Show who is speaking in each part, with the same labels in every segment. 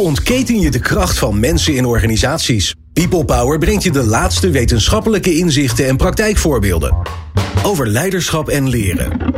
Speaker 1: ontketen je de kracht van mensen in organisaties? People Power brengt je de laatste wetenschappelijke inzichten en praktijkvoorbeelden. Over leiderschap en leren.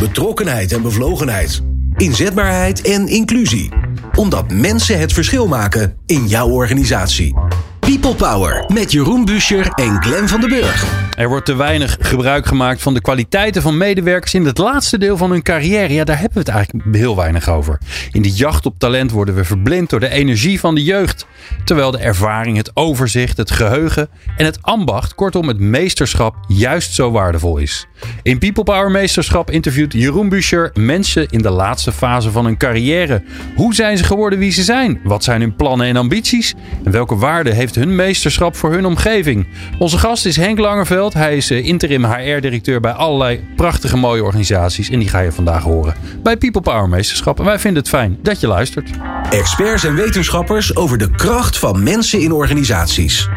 Speaker 1: Betrokkenheid en bevlogenheid. Inzetbaarheid en inclusie. Omdat mensen het verschil maken in jouw organisatie. People Power met Jeroen Buscher en Glenn van den Burg.
Speaker 2: Er wordt te weinig gebruik gemaakt van de kwaliteiten van medewerkers in het laatste deel van hun carrière. Ja, daar hebben we het eigenlijk heel weinig over. In de jacht op talent worden we verblind door de energie van de jeugd. Terwijl de ervaring, het overzicht, het geheugen en het ambacht, kortom het meesterschap, juist zo waardevol is. In People Power Meesterschap interviewt Jeroen Buscher mensen in de laatste fase van hun carrière. Hoe zijn ze geworden wie ze zijn? Wat zijn hun plannen en ambities? En welke waarde heeft hun meesterschap voor hun omgeving? Onze gast is Henk Langerveld. Hij is eh, interim HR-directeur bij allerlei prachtige mooie organisaties. En die ga je vandaag horen bij People Power Meesterschap. En wij vinden het fijn dat je luistert.
Speaker 1: Experts en wetenschappers over de kracht van mensen in organisaties.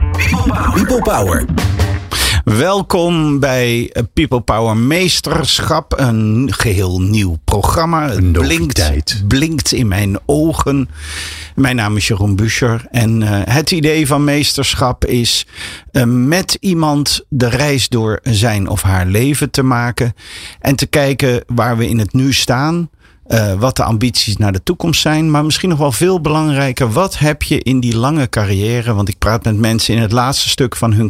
Speaker 1: People Power.
Speaker 3: Welkom bij People Power Meesterschap. Een geheel nieuw programma. Het blinkt, blinkt in mijn ogen. Mijn naam is Jeroen Buscher. En uh, het idee van meesterschap is uh, met iemand de reis door zijn of haar leven te maken. En te kijken waar we in het nu staan. Uh, wat de ambities naar de toekomst zijn. Maar misschien nog wel veel belangrijker, wat heb je in die lange carrière? Want ik praat met mensen in het laatste stuk van hun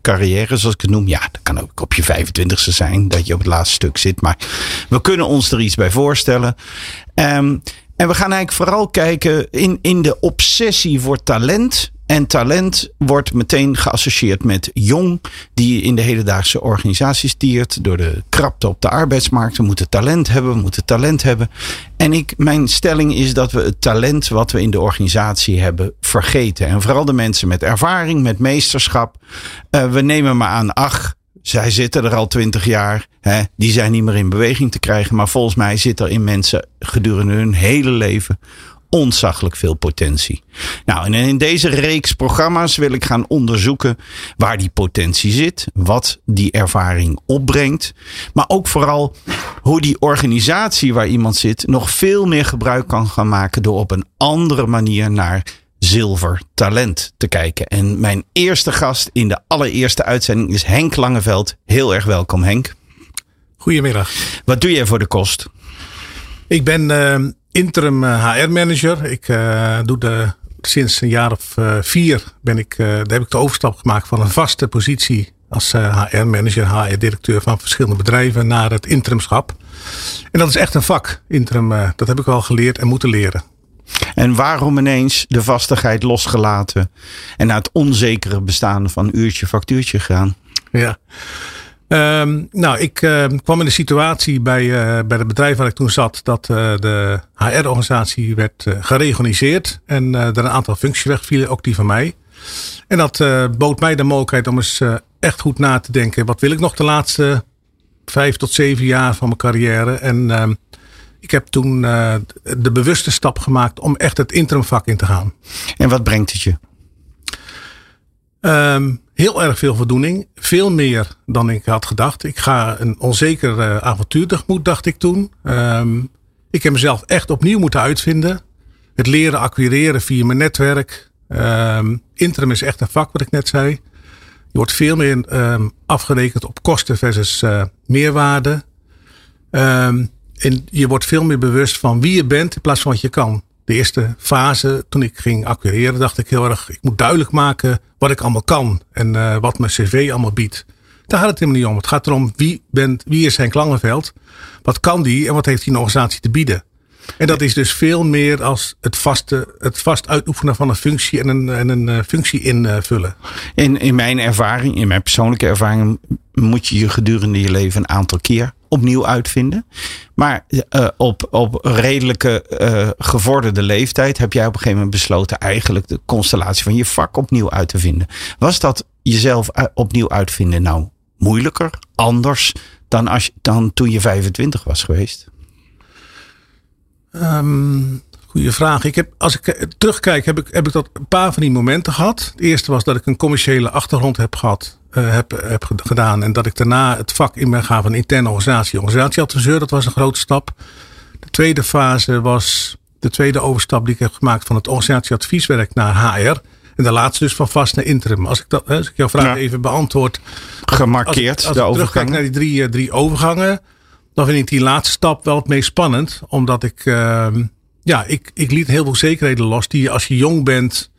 Speaker 3: carrière, zoals ik het noem. Ja, dat kan ook op je 25ste zijn dat je op het laatste stuk zit. Maar we kunnen ons er iets bij voorstellen. Um, en we gaan eigenlijk vooral kijken in, in de obsessie voor talent. En talent wordt meteen geassocieerd met jong, die in de hedendaagse organisaties tiert. Door de krapte op de arbeidsmarkt. We moeten talent hebben, we moeten talent hebben. En ik, mijn stelling is dat we het talent wat we in de organisatie hebben vergeten. En vooral de mensen met ervaring, met meesterschap. Uh, we nemen maar aan, ach, zij zitten er al twintig jaar. Hè, die zijn niet meer in beweging te krijgen. Maar volgens mij zit er in mensen gedurende hun hele leven ontzaglijk veel potentie. Nou, en in deze reeks programma's wil ik gaan onderzoeken waar die potentie zit, wat die ervaring opbrengt, maar ook vooral hoe die organisatie waar iemand zit nog veel meer gebruik kan gaan maken door op een andere manier naar zilver talent te kijken. En mijn eerste gast in de allereerste uitzending is Henk Langeveld. Heel erg welkom Henk.
Speaker 4: Goedemiddag.
Speaker 3: Wat doe jij voor de kost?
Speaker 4: Ik ben uh, interim HR-manager. Ik uh, doe de, sinds een jaar of uh, vier ben ik, daar heb ik de overstap gemaakt van een vaste positie als HR-manager, HR-directeur van verschillende bedrijven naar het interimschap. En dat is echt een vak, interim. dat heb ik wel geleerd en moeten leren.
Speaker 3: En waarom ineens de vastigheid losgelaten en naar het onzekere bestaan van uurtje factuurtje gaan?
Speaker 4: Ja. Um, nou, ik uh, kwam in de situatie bij, uh, bij het bedrijf waar ik toen zat dat uh, de HR-organisatie werd gereorganiseerd en er een aantal functies wegvielen, ook die van mij. En dat bood mij de mogelijkheid om eens echt goed na te denken. Wat wil ik nog de laatste vijf tot zeven jaar van mijn carrière? En ehm, ik heb toen de bewuste stap gemaakt om echt het interimvak in te gaan.
Speaker 3: En wat brengt het je?
Speaker 4: Um, heel erg veel voldoening. Veel meer dan ik had gedacht. Ik ga een onzeker uh, avontuur tegemoet, dacht ik toen. Um, ik heb mezelf echt opnieuw moeten uitvinden. Het leren acquireren via mijn netwerk. Um, interim is echt een vak, wat ik net zei. Je wordt veel meer afgerekend op kosten versus uh, meerwaarde. En je wordt veel meer bewust van wie je bent in plaats van wat je kan. De eerste fase, toen ik ging acquireren, dacht ik heel erg, ik moet duidelijk maken wat ik allemaal kan en uh, wat mijn cv allemaal biedt. Daar gaat het helemaal niet om. Het gaat erom wie, bent, wie is Henk Langenveld, wat kan die en wat heeft die organisatie te bieden. En dat is dus veel meer als het, vaste, het vast uitoefenen van een functie en een, en een uh, functie invullen.
Speaker 3: In, in mijn ervaring, in mijn persoonlijke ervaring, moet je je gedurende je leven een aantal keer opnieuw uitvinden. Maar uh, op, op redelijke uh, gevorderde leeftijd heb jij op een gegeven moment besloten eigenlijk de constellatie van je vak opnieuw uit te vinden. Was dat jezelf opnieuw uitvinden nou moeilijker, anders dan, als, dan toen je 25 was geweest?
Speaker 4: Um, goeie vraag. Ik heb, als ik eh, terugkijk, heb ik, heb ik dat een paar van die momenten gehad. Het eerste was dat ik een commerciële achtergrond heb gehad, uh, heb, heb gedaan. En dat ik daarna het vak in ben gaan van interne organisatie. Organisatieadviseur, dat was een grote stap. De tweede fase was de tweede overstap die ik heb gemaakt van het organisatieadvieswerk naar HR. En de laatste dus van vast naar interim. Als ik, dat, als ik jouw vraag even beantwoord.
Speaker 3: Gemarkeerd,
Speaker 4: als, als,
Speaker 3: de
Speaker 4: ik
Speaker 3: overgangen.
Speaker 4: naar die drie, eh, drie overgangen. Dan vind ik die laatste stap wel het meest spannend. Omdat ik, uh, ja, ik, ik liet heel veel zekerheden los. Die als je jong bent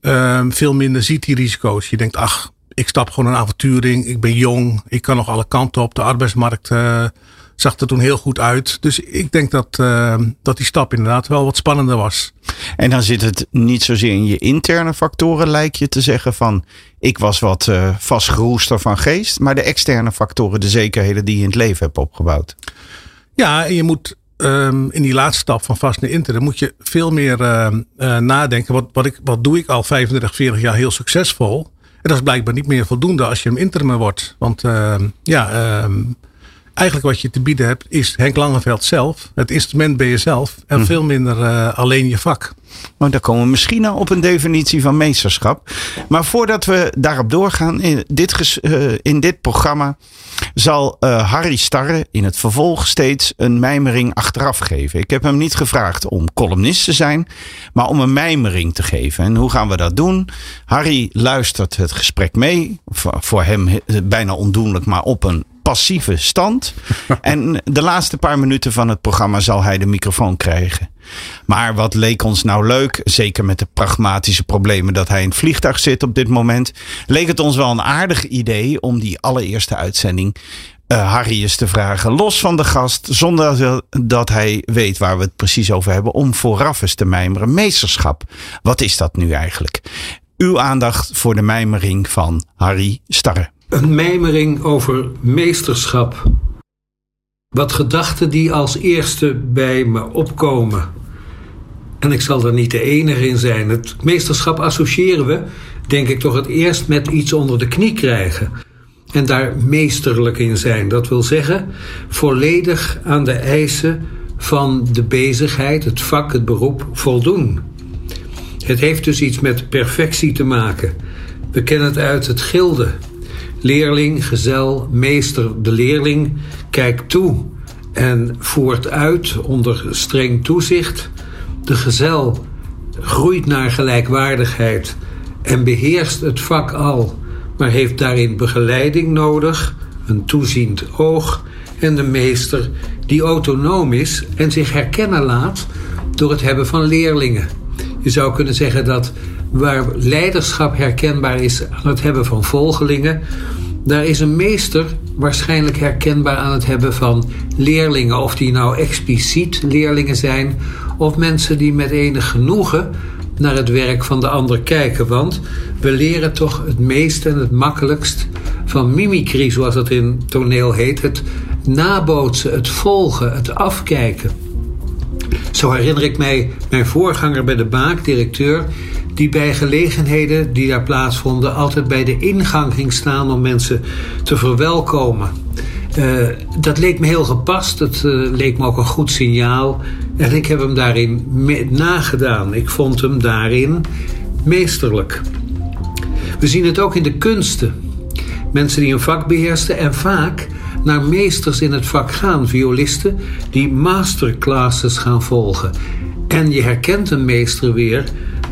Speaker 4: uh, veel minder ziet die risico's. Je denkt, ach, ik stap gewoon een avontuur in. Ik ben jong. Ik kan nog alle kanten op. De arbeidsmarkt uh, zag er toen heel goed uit. Dus ik denk dat, uh, dat die stap inderdaad wel wat spannender was.
Speaker 3: En dan zit het niet zozeer in je interne factoren, lijkt je te zeggen van ik was wat uh, vastgeroester van geest, maar de externe factoren, de zekerheden die je in het leven hebt opgebouwd.
Speaker 4: Ja, en je moet um, in die laatste stap van vast naar interim moet je veel meer uh, uh, nadenken. Wat, wat, ik, wat doe ik al 35, 40 jaar heel succesvol? En dat is blijkbaar niet meer voldoende als je hem interim wordt. Want ja, um, eigenlijk wat je te bieden hebt is Henk Langeveld zelf. Het instrument ben je zelf. En hm. veel minder uh, alleen je vak.
Speaker 3: Maar daar komen we misschien al op een definitie van meesterschap. Maar voordat we daarop doorgaan, in dit, uh, in dit programma zal uh, Harry Starre in het vervolg steeds een mijmering achteraf geven. Ik heb hem niet gevraagd om columnist te zijn, maar om een mijmering te geven. En hoe gaan we dat doen? Harry luistert het gesprek mee. Voor hem bijna ondoenlijk, maar op een passieve stand. en de laatste paar minuten van het programma zal hij de microfoon krijgen. Maar wat leek ons nou leuk, zeker met de pragmatische problemen dat hij in het vliegtuig zit op dit moment, leek het ons wel een aardig idee om die allereerste uitzending uh, Harry eens te vragen, los van de gast, zonder dat hij weet waar we het precies over hebben, om vooraf eens te mijmeren. Meesterschap, wat is dat nu eigenlijk? Uw aandacht voor de mijmering van Harry Starre.
Speaker 5: Een mijmering over meesterschap. Wat gedachten die als eerste bij me opkomen. En ik zal er niet de enige in zijn. Het meesterschap associëren we, denk ik, toch het eerst met iets onder de knie krijgen. En daar meesterlijk in zijn. Dat wil zeggen, volledig aan de eisen van de bezigheid, het vak, het beroep voldoen. Het heeft dus iets met perfectie te maken. We kennen het uit het gilde. Leerling, gezel, meester, de leerling kijkt toe en voert uit onder streng toezicht. De gezel groeit naar gelijkwaardigheid en beheerst het vak al, maar heeft daarin begeleiding nodig, een toeziend oog en de meester die autonoom is en zich herkennen laat door het hebben van leerlingen. Je zou kunnen zeggen dat waar leiderschap herkenbaar is aan het hebben van volgelingen, daar is een meester waarschijnlijk herkenbaar aan het hebben van leerlingen. Of die nou expliciet leerlingen zijn of mensen die met enig genoegen naar het werk van de ander kijken. Want we leren toch het meest en het makkelijkst van mimicry, zoals dat in toneel heet. Het nabootsen, het volgen, het afkijken. Zo herinner ik mij mijn voorganger bij de Baak, directeur, die bij gelegenheden die daar plaatsvonden altijd bij de ingang ging staan om mensen te verwelkomen. Uh, dat leek me heel gepast, het uh, leek me ook een goed signaal en ik heb hem daarin nagedaan. Ik vond hem daarin meesterlijk. We zien het ook in de kunsten. Mensen die een vak beheersten en vaak naar meesters in het vak gaan, violisten die masterclasses gaan volgen. En je herkent een meester weer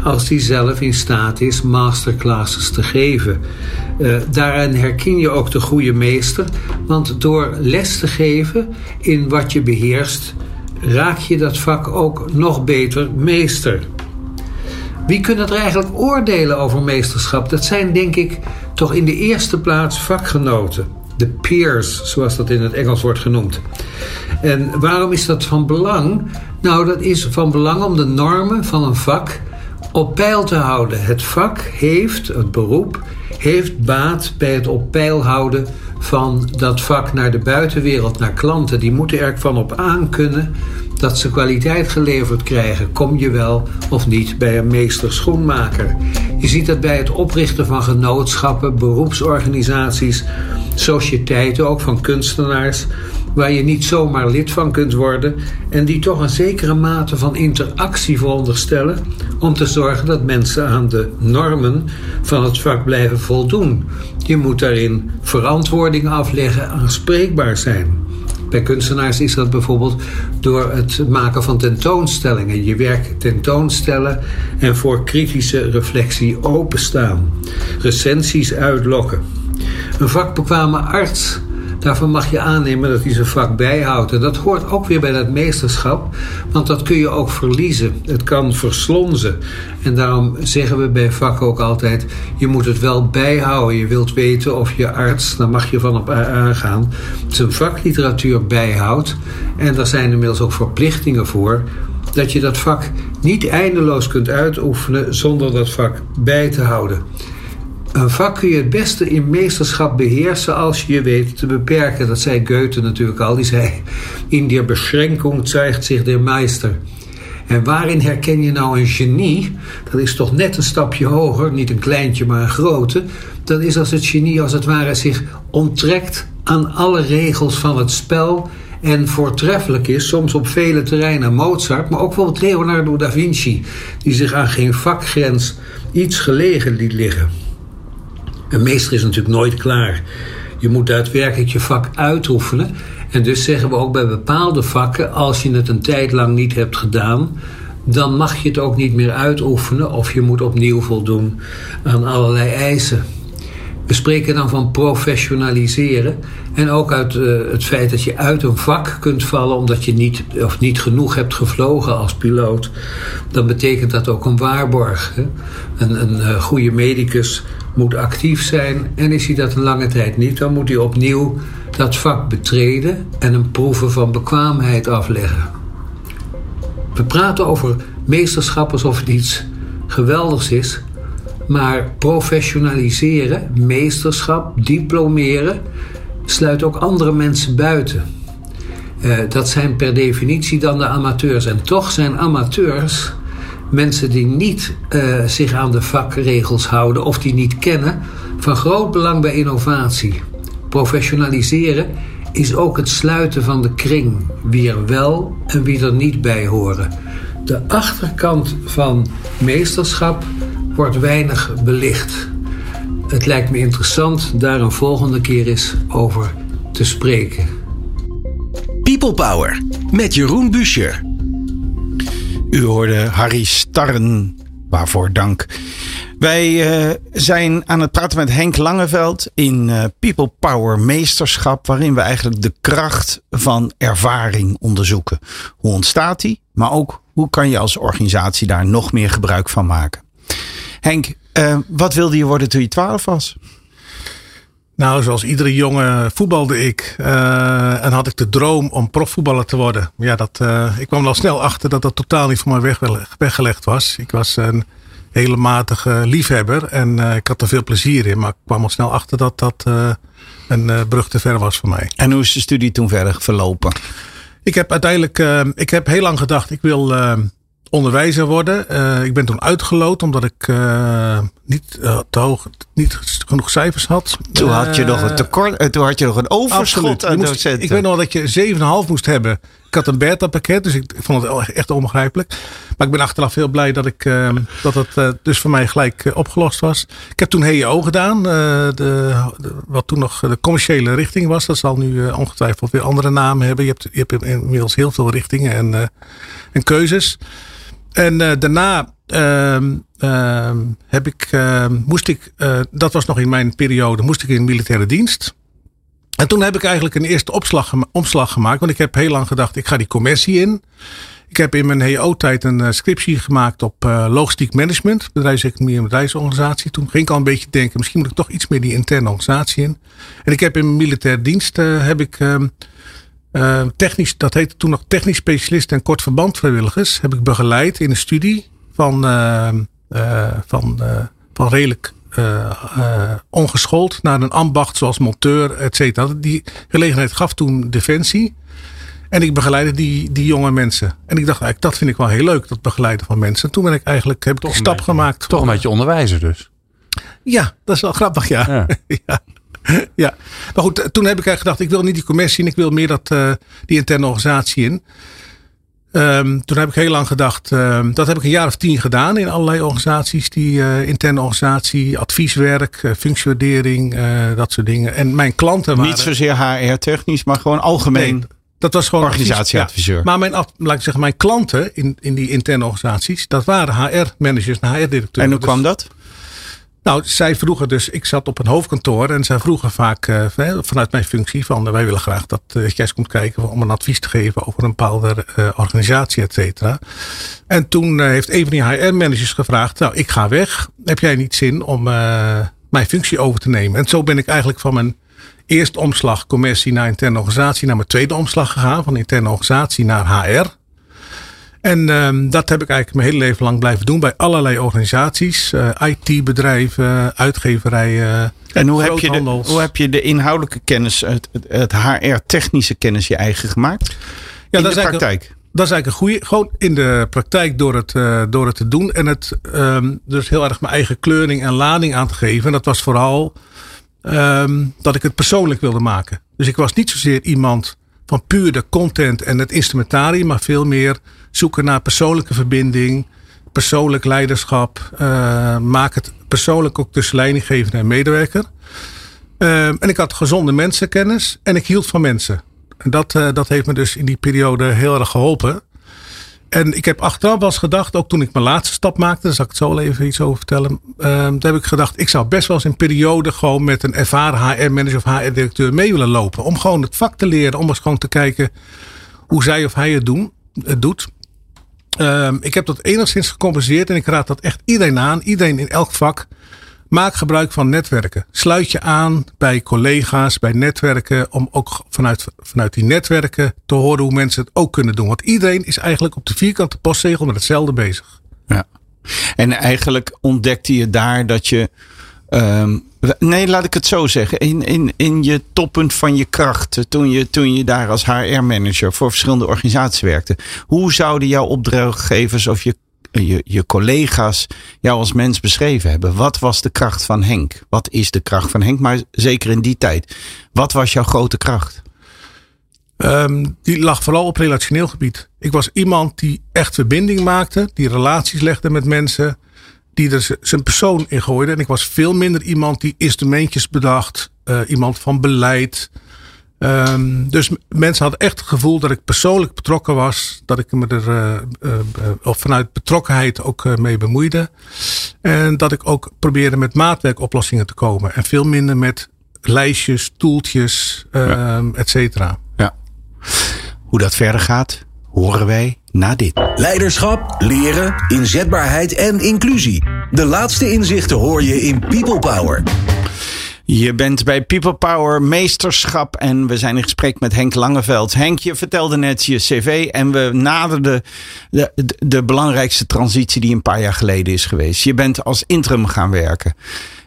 Speaker 5: als die zelf in staat is masterclasses te geven. Uh, daarin herken je ook de goede meester, want door les te geven in wat je beheerst, raak je dat vak ook nog beter meester. Wie kunnen er eigenlijk oordelen over meesterschap? Dat zijn denk ik toch in de eerste plaats vakgenoten. De peers, zoals dat in het Engels wordt genoemd. En waarom is dat van belang? Nou, dat is van belang om de normen van een vak op peil te houden. Het vak heeft, het beroep, heeft baat bij het op peil houden van dat vak naar de buitenwereld, naar klanten. Die moeten er van op aankunnen dat ze kwaliteit geleverd krijgen. Kom je wel of niet bij een meester schoenmaker. Je ziet dat bij het oprichten van genootschappen, beroepsorganisaties, sociëteiten, ook van kunstenaars waar je niet zomaar lid van kunt worden en die toch een zekere mate van interactie veronderstellen om te zorgen dat mensen aan de normen van het vak blijven voldoen. Je moet daarin verantwoording afleggen, aanspreekbaar zijn. Bij kunstenaars is dat bijvoorbeeld door het maken van tentoonstellingen. Je werk tentoonstellen en voor kritische reflectie openstaan. Recensies uitlokken. Een vakbekwame arts Daarvan mag je aannemen dat hij zijn vak bijhoudt. En dat hoort ook weer bij dat meesterschap, want dat kun je ook verliezen. Het kan verslonzen. En daarom zeggen we bij vak ook altijd: je moet het wel bijhouden. Je wilt weten of je arts, daar mag je van op aangaan, zijn vakliteratuur bijhoudt. En daar zijn inmiddels ook verplichtingen voor dat je dat vak niet eindeloos kunt uitoefenen zonder dat vak bij te houden. Een vak kun je het beste in meesterschap beheersen als je je weet te beperken. Dat zei Goethe natuurlijk al. Die zei: In der Beschränkung zeigt zich der Meister. En waarin herken je nou een genie? Dat is toch net een stapje hoger, niet een kleintje, maar een grote. Dat is als het genie als het ware zich onttrekt aan alle regels van het spel en voortreffelijk is, soms op vele terreinen Mozart, maar ook bijvoorbeeld Leonardo da Vinci, die zich aan geen vakgrens iets gelegen liet liggen. Een meester is natuurlijk nooit klaar. Je moet daadwerkelijk je vak uitoefenen. En dus zeggen we ook bij bepaalde vakken, als je het een tijd lang niet hebt gedaan, dan mag je het ook niet meer uitoefenen of je moet opnieuw voldoen aan allerlei eisen. We spreken dan van professionaliseren en ook uit uh, het feit dat je uit een vak kunt vallen omdat je niet, of niet genoeg hebt gevlogen als piloot. Dan betekent dat ook een waarborg. Een, een uh, goede medicus moet actief zijn en is hij dat een lange tijd niet, dan moet hij opnieuw dat vak betreden en een proeven van bekwaamheid afleggen. We praten over meesterschap alsof het iets geweldigs is, maar professionaliseren, meesterschap, diplomeren sluit ook andere mensen buiten. Uh, dat zijn per definitie dan de amateurs. En toch zijn amateurs mensen die niet uh, zich aan de vakregels houden of die niet kennen, van groot belang bij innovatie. Professionaliseren is ook het sluiten van de kring, wie er wel en wie er niet bij horen. De achterkant van meesterschap wordt weinig belicht. Het lijkt me interessant daar een volgende keer eens over te spreken.
Speaker 1: People Power met Jeroen Buescher.
Speaker 3: U hoorde Harry Starren, waarvoor dank. Wij uh, zijn aan het praten met Henk Langeveld in uh, People Power Meesterschap, waarin we eigenlijk de kracht van ervaring onderzoeken. Hoe ontstaat die, maar ook hoe kan je als organisatie daar nog meer gebruik van maken. Henk, uh, wat wilde je worden toen je 12 was?
Speaker 4: Nou, zoals iedere jongen voetbalde ik. Uh, en had ik de droom om profvoetballer te worden. Ja, dat, uh, ik kwam al snel achter dat dat totaal niet voor mij weg, weggelegd was. Ik was een hele matige liefhebber. En uh, ik had er veel plezier in. Maar ik kwam al snel achter dat dat een brug te ver was voor mij.
Speaker 3: En hoe is de studie toen verder verlopen?
Speaker 4: Ik heb uiteindelijk, ik heb heel lang gedacht, ik wil onderwijzer worden. Uh, ik ben toen uitgeloot omdat ik uh, niet uh, te hoog, niet genoeg cijfers had.
Speaker 3: Toen had je nog een tekort, toen had je nog een overschot aan
Speaker 4: moest, docenten. Ik weet nog dat je 7,5 moest hebben. Ik had een beta pakket, dus ik, vond het echt onbegrijpelijk. Maar ik ben achteraf heel blij dat ik dat het dus voor mij gelijk opgelost was. Ik heb toen HEO gedaan, de, de, wat toen nog de commerciële richting was. Dat zal nu ongetwijfeld weer andere namen hebben. Je hebt, je hebt inmiddels heel veel richtingen en, en keuzes. En uh, daarna uh, heb ik, moest ik, uh, dat was nog in mijn periode, moest ik in militaire dienst. En toen heb ik eigenlijk een eerste opslag, omslag gemaakt. Want ik heb heel lang gedacht, ik ga die commercie in. Ik heb in mijn HO-tijd een scriptie gemaakt op logistiek management. Bedrijfseconomie en bedrijfsorganisatie. Toen ging ik al een beetje denken, misschien moet ik toch iets meer die interne organisatie in. En ik heb in mijn militaire dienst, heb ik uh, technisch, dat heette toen nog technisch specialist en kort verband vrijwilligers. Heb ik begeleid in een studie van, uh, uh, van, van redelijk ongeschoold naar een ambacht zoals monteur, et cetera. Die gelegenheid gaf toen Defensie. En ik begeleidde die, die jonge mensen. En ik dacht eigenlijk, dat vind ik wel heel leuk, dat begeleiden van mensen. En toen ben ik eigenlijk, heb ik een stap gemaakt.
Speaker 2: Toch een beetje onderwijzer dus.
Speaker 4: Ja, dat is wel grappig, ja. ja. ja. ja, maar goed, toen heb ik eigenlijk gedacht, ik wil niet die commercie in, ik wil meer dat, uh, die interne organisatie in. Um, toen heb ik heel lang gedacht, um, dat heb ik een jaar of tien gedaan in allerlei organisaties. Die uh, interne organisatie, advieswerk, uh, functionering, dat soort dingen. En mijn klanten waren...
Speaker 3: Niet zozeer HR-technisch, maar gewoon algemeen. Dat was gewoon organisatieadviseur. Ja.
Speaker 4: Maar mijn, laat ik zeggen, mijn klanten in, in die interne organisaties, dat waren HR-managers en HR-directeuren.
Speaker 3: En hoe kwam dat?
Speaker 4: Nou, zij vroegen dus, ik zat op een hoofdkantoor en zij vroegen vaak uh, vanuit mijn functie van uh, wij willen graag dat uh, jij eens komt kijken om een advies te geven over een bepaalde organisatie, et cetera. En toen heeft een van die HR-managers gevraagd, nou ik ga weg, heb jij niet zin om mijn functie over te nemen? En zo ben ik eigenlijk van mijn eerste omslag commercie naar interne organisatie naar mijn tweede omslag gegaan, van interne organisatie naar HR. En um, dat heb ik eigenlijk mijn hele leven lang blijven doen bij allerlei organisaties, uh, IT-bedrijven, uitgeverijen.
Speaker 3: En hoe heb, je de, hoe heb je de inhoudelijke kennis, het, het HR-technische kennis je eigen gemaakt? Ja, in dat de praktijk.
Speaker 4: dat is eigenlijk een goede. Gewoon in de praktijk door het, uh, door het te doen. En het um, dus heel erg mijn eigen kleuring en lading aan te geven. En dat was vooral um, dat ik het persoonlijk wilde maken. Dus ik was niet zozeer iemand van puur de content en het instrumentarium, maar veel meer zoeken naar persoonlijke verbinding, persoonlijk leiderschap. Uh, maak het persoonlijk ook tussen leidinggevende en medewerker. Uh, en ik had gezonde mensenkennis en ik hield van mensen. En dat, uh, dat heeft me dus in die periode heel erg geholpen. En ik heb achteraf wel eens gedacht, ook toen ik mijn laatste stap maakte, daar zal ik het zo even iets over vertellen. Uh, heb ik gedacht, ik zou best wel eens een periode gewoon met een ervaren HR-manager of HR-directeur mee willen lopen. Om gewoon het vak te leren, om eens gewoon te kijken hoe zij of hij het, doen, het doet. Um, ik heb dat enigszins gecompenseerd en ik raad dat echt iedereen aan. Iedereen in elk vak. Maak gebruik van netwerken. Sluit je aan bij collega's, bij netwerken. Om ook vanuit, vanuit die netwerken te horen hoe mensen het ook kunnen doen. Want iedereen is eigenlijk op de vierkante postzegel met hetzelfde bezig.
Speaker 3: Ja. En eigenlijk ontdekte je daar dat je Um, nee, laat ik het zo zeggen. In, in, in je toppunt van je kracht, eh, toen je, toen je daar als HR-manager voor verschillende organisaties werkte, hoe zouden jouw opdrachtgevers of je, je, je collega's jou als mens beschreven hebben? Wat was de kracht van Henk? Wat is de kracht van Henk? Maar zeker in die tijd. Wat was jouw grote kracht?
Speaker 4: Um, die lag vooral op relationeel gebied. Ik was iemand die echt verbinding maakte, die relaties legde met mensen die er zijn persoon in gooide. En ik was veel minder iemand die instrumentjes bedacht. Uh, iemand van beleid. Um, dus mensen hadden echt het gevoel dat ik persoonlijk betrokken was. Dat ik me er uh, uh, of vanuit betrokkenheid ook mee bemoeide. En dat ik ook probeerde met maatwerkoplossingen te komen. En veel minder met lijstjes, toeltjes, ja. et cetera.
Speaker 3: Ja. Hoe dat verder gaat, horen wij na dit.
Speaker 1: Leiderschap, leren, inzetbaarheid en inclusie. De laatste inzichten hoor je in People Power.
Speaker 3: Je bent bij People Power Meesterschap en we zijn in gesprek met Henk Langeveld. Henk, je vertelde net je cv en we naderden de, de, de belangrijkste transitie die een paar jaar geleden is geweest. Je bent als interim gaan werken.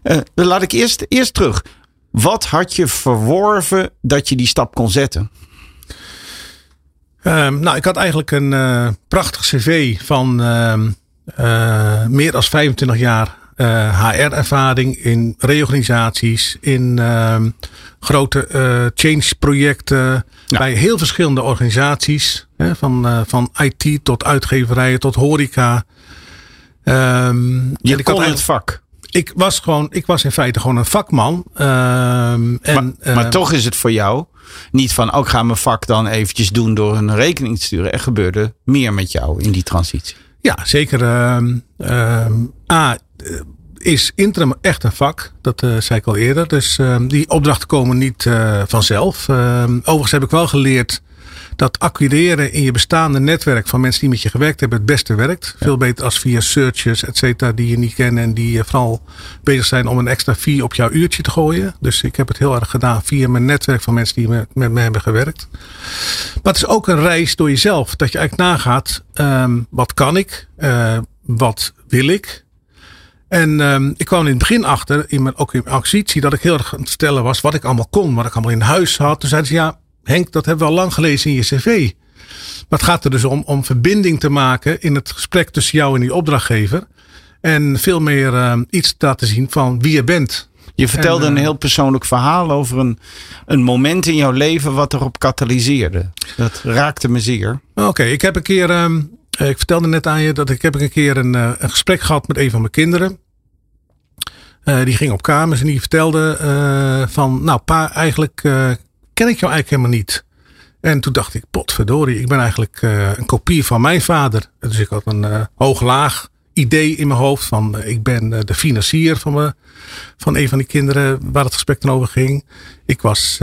Speaker 3: Uh, laat ik eerst, eerst terug. Wat had je verworven dat je die stap kon zetten?
Speaker 4: Um, nou, ik had eigenlijk een uh, prachtig cv van uh, meer dan 25 jaar HR-ervaring eh, in reorganisaties, in ehm, grote change-projecten, ja. bij heel verschillende organisaties, hè, van, van IT tot uitgeverijen tot horeca.
Speaker 3: Je kon het vak
Speaker 4: ik was gewoon, ik was in feite gewoon een vakman.
Speaker 3: Um, en, maar, maar, toch is het voor jou niet van, ook oh, ga mijn vak dan eventjes doen door een rekening te sturen. Er gebeurde meer met jou in die transitie.
Speaker 4: Ja, zeker. Uh, uh, A, is interim echt een vak. Dat uh, zei ik al eerder. Dus ehm, die opdrachten komen niet uh, vanzelf. overigens heb ik wel geleerd dat acquireren in je bestaande netwerk van mensen die met je gewerkt hebben het beste werkt. Veel beter als via searches, et cetera, die je niet kennen en die vooral bezig zijn om een extra fee op jouw uurtje te gooien. Dus ik heb het heel erg gedaan via mijn netwerk van mensen die met, met me hebben gewerkt. Maar het is ook een reis door jezelf. Dat je eigenlijk nagaat, um, wat kan ik? Uh, wat wil ik? En um, ik kwam in het begin achter, in mijn, ook in mijn acquisitie, dat ik heel erg aan het vertellen was wat ik allemaal kon, wat ik allemaal in huis had. Toen zeiden ze, ja, Henk, dat hebben we al lang gelezen in je cv. Maar het gaat er dus om, om verbinding te maken in het gesprek tussen jou en die opdrachtgever. En veel meer uh, iets te laten zien van wie je bent.
Speaker 3: Je vertelde een eh, heel persoonlijk verhaal over een, een moment in jouw leven wat erop katalyseerde. Dat raakte me zeer.
Speaker 4: Oké, ik heb een keer, uh, ik vertelde net aan je dat ik heb een keer een, een gesprek gehad met een van mijn kinderen. Die ging op kamers en die vertelde van, nou pa, eigenlijk ken ik jou eigenlijk helemaal niet. En toen dacht ik, potverdorie, ik ben eigenlijk uh, een kopie van mijn vader. Dus ik had een uh, hoog-laag idee in mijn hoofd van uh, ik ben de financier van, me, van een van die kinderen waar het gesprek dan over ging. Ik was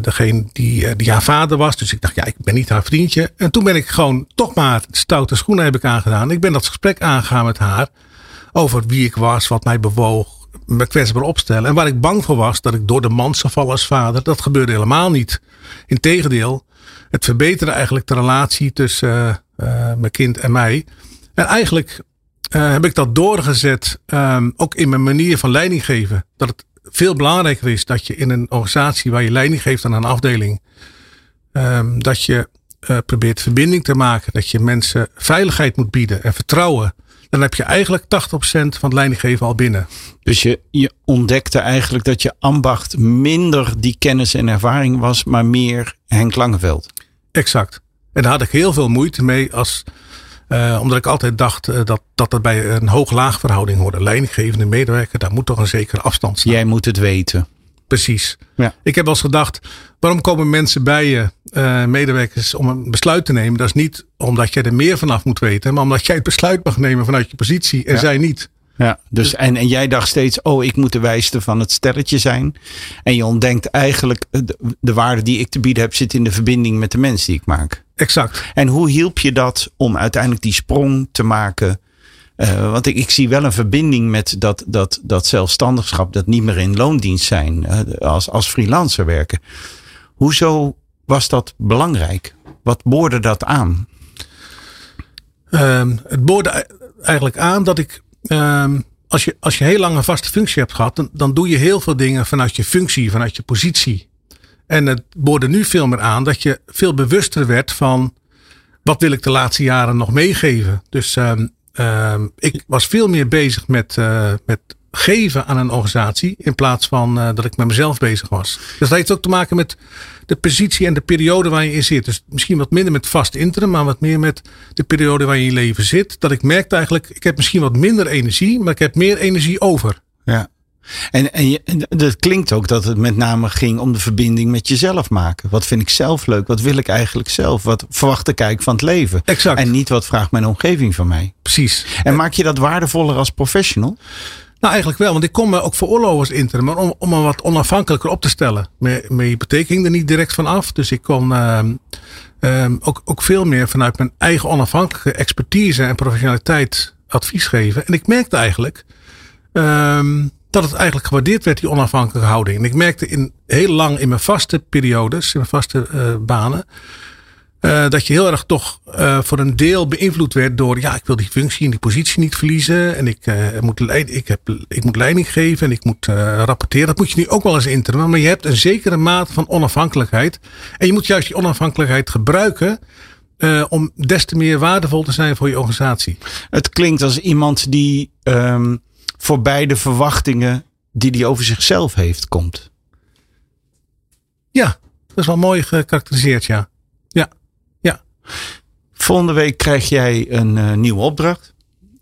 Speaker 4: degene die, die haar vader was. Dus ik dacht, ja, ik ben niet haar vriendje. En toen ben ik gewoon toch maar stoute schoenen heb ik aangedaan. Ik ben dat gesprek aangegaan met haar over wie ik was, wat mij bewoog, me kwetsbaar opstellen. En waar ik bang voor was, dat ik door de mand zou vallen als vader, dat gebeurde helemaal niet. Integendeel, het verbeterde eigenlijk de relatie tussen uh, uh, mijn kind en mij. En eigenlijk uh, heb ik dat doorgezet, um, ook in mijn manier van leiding geven. Dat het veel belangrijker is dat je in een organisatie waar je leiding geeft aan een afdeling, um, dat je probeert verbinding te maken, dat je mensen veiligheid moet bieden en vertrouwen dan heb je eigenlijk 80% van het leidinggeven al binnen.
Speaker 3: Dus je, je ontdekte eigenlijk dat je ambacht minder die kennis en ervaring was, maar meer Henk Langeveld.
Speaker 4: Exact. En daar had ik heel veel moeite mee als, uh, omdat ik altijd dacht uh, dat, dat bij een hoog-laag verhouding hoorde. Leidinggevende medewerker, daar moet toch een zekere afstand staan.
Speaker 3: Jij moet het weten.
Speaker 4: Precies. Ja. Ik heb wel eens gedacht, waarom komen mensen bij je, uh, medewerkers, om een besluit te nemen? Dat is niet omdat jij er meer vanaf moet weten, maar omdat jij het besluit mag nemen vanuit je positie en ja. zij niet.
Speaker 3: Ja, dus, en, en jij dacht steeds, oh, ik moet de wijste van het stelletje zijn. En je ontdenkt eigenlijk, de, de waarde die ik te bieden heb, zit in de verbinding met de mensen die ik maak.
Speaker 4: Exact.
Speaker 3: En hoe hielp je dat om uiteindelijk die sprong te maken uh, want ik, ik zie wel een verbinding met dat, dat, dat zelfstandigschap, dat niet meer in loondienst zijn, uh, als, als freelancer werken. Hoezo was dat belangrijk? Wat boorde dat aan?
Speaker 4: Um, het boorde eigenlijk aan dat ik, um, als, je, als je heel lang een vaste functie hebt gehad, dan, doe je heel veel dingen vanuit je functie, vanuit je positie. En het boorde nu veel meer aan dat je veel bewuster werd van wat wil ik de laatste jaren nog meegeven. Dus Uh, ik was veel meer bezig met, uh, met geven aan een organisatie. In plaats van uh, dat ik met mezelf bezig was. Dus dat heeft ook te maken met de positie en de periode waar je in zit. Dus misschien wat minder met vast interim. Maar wat meer met de periode waar je in je leven zit. Dat ik merkte eigenlijk. Ik heb misschien wat minder energie. Maar ik heb meer energie over.
Speaker 3: Ja. En, en, je, en dat klinkt ook dat het met name ging om de verbinding met jezelf maken. Wat vind ik zelf leuk? Wat wil ik eigenlijk zelf? Wat verwacht ik eigenlijk van het leven?
Speaker 4: Exact.
Speaker 3: En niet wat vraagt mijn omgeving van mij.
Speaker 4: Precies.
Speaker 3: En maak je dat waardevoller als professional?
Speaker 4: Nou, eigenlijk wel, want ik kom me ook veroorloven als interim, maar om, om me wat onafhankelijker op te stellen. Mijn, mijn hypotheek er niet direct van af, dus ik kon uh, uh, ook, ook veel meer vanuit mijn eigen onafhankelijke expertise en professionaliteit advies geven. En ik merkte eigenlijk uh, dat het eigenlijk gewaardeerd werd, die onafhankelijke houding. En ik merkte in, heel lang in mijn vaste periodes, in mijn vaste uh, banen, uh, dat je heel erg toch uh, voor een deel beïnvloed werd door, ja, ik wil die functie en die positie niet verliezen. En ik, uh, moet, leid, ik, heb, ik moet leiding geven en ik moet rapporteren. Dat moet je nu ook wel eens interim. Maar je hebt een zekere mate van onafhankelijkheid. En je moet juist die onafhankelijkheid gebruiken. om des te meer waardevol te zijn voor je organisatie.
Speaker 3: Het klinkt als iemand die um, voorbij de verwachtingen die hij over zichzelf heeft komt.
Speaker 4: Ja, dat is wel mooi gekarakteriseerd, ja.
Speaker 3: Volgende week krijg jij een uh, nieuwe opdracht.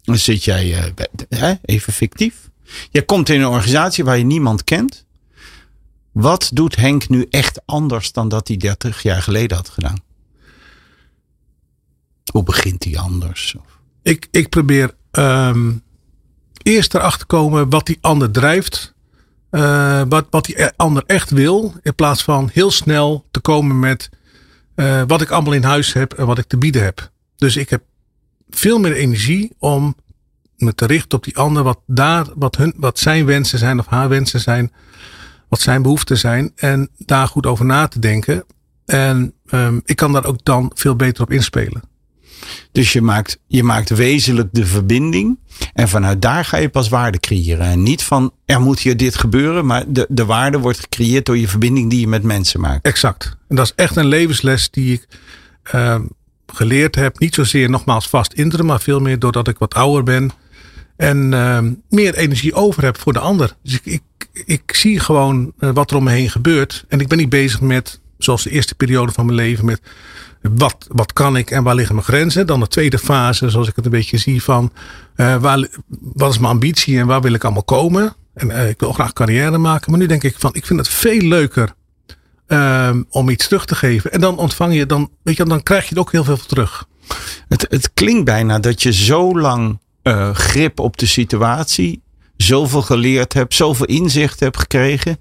Speaker 3: Dan zit jij, bij, hè, even fictief. Je komt in een organisatie waar je niemand kent. Wat doet Henk nu echt anders dan dat hij 30 jaar geleden had gedaan? Hoe begint hij anders?
Speaker 4: Ik, ik probeer um, eerst erachter komen wat die ander drijft. Uh, wat, wat die ander echt wil. In plaats van heel snel te komen met uh, wat ik allemaal in huis heb en wat ik te bieden heb. Dus ik heb veel meer energie om me te richten op die ander. Wat, daar, wat, hun, wat zijn wensen zijn of haar wensen zijn. Wat zijn behoeften zijn. En daar goed over na te denken. En um, ik kan daar ook dan veel beter op inspelen.
Speaker 3: Dus je maakt, je maakt wezenlijk de verbinding. En vanuit daar ga je pas waarde creëren. En niet van er moet hier dit gebeuren. Maar de, de waarde wordt gecreëerd door je verbinding die je met mensen maakt.
Speaker 4: Exact. En dat is echt een levensles die ik uh, geleerd heb. Niet zozeer nogmaals vast interim. Maar veel meer doordat ik wat ouder ben. En uh, meer energie over heb voor de ander. Dus ik, ik, ik zie gewoon uh, wat er om me heen gebeurt. En ik ben niet bezig met, zoals de eerste periode van mijn leven, met wat, wat kan ik en waar liggen mijn grenzen? Dan de tweede fase, zoals ik het een beetje zie van waar, wat is mijn ambitie en waar wil ik allemaal komen? En uh, ik wil graag carrière maken. Maar nu denk ik van, ik vind het veel leuker ehm, om iets terug te geven. En dan ontvang je, dan, weet je, dan krijg je er ook heel veel terug.
Speaker 3: Het, het klinkt bijna dat je zo lang uh, grip op de situatie, zoveel geleerd hebt, zoveel inzicht hebt gekregen,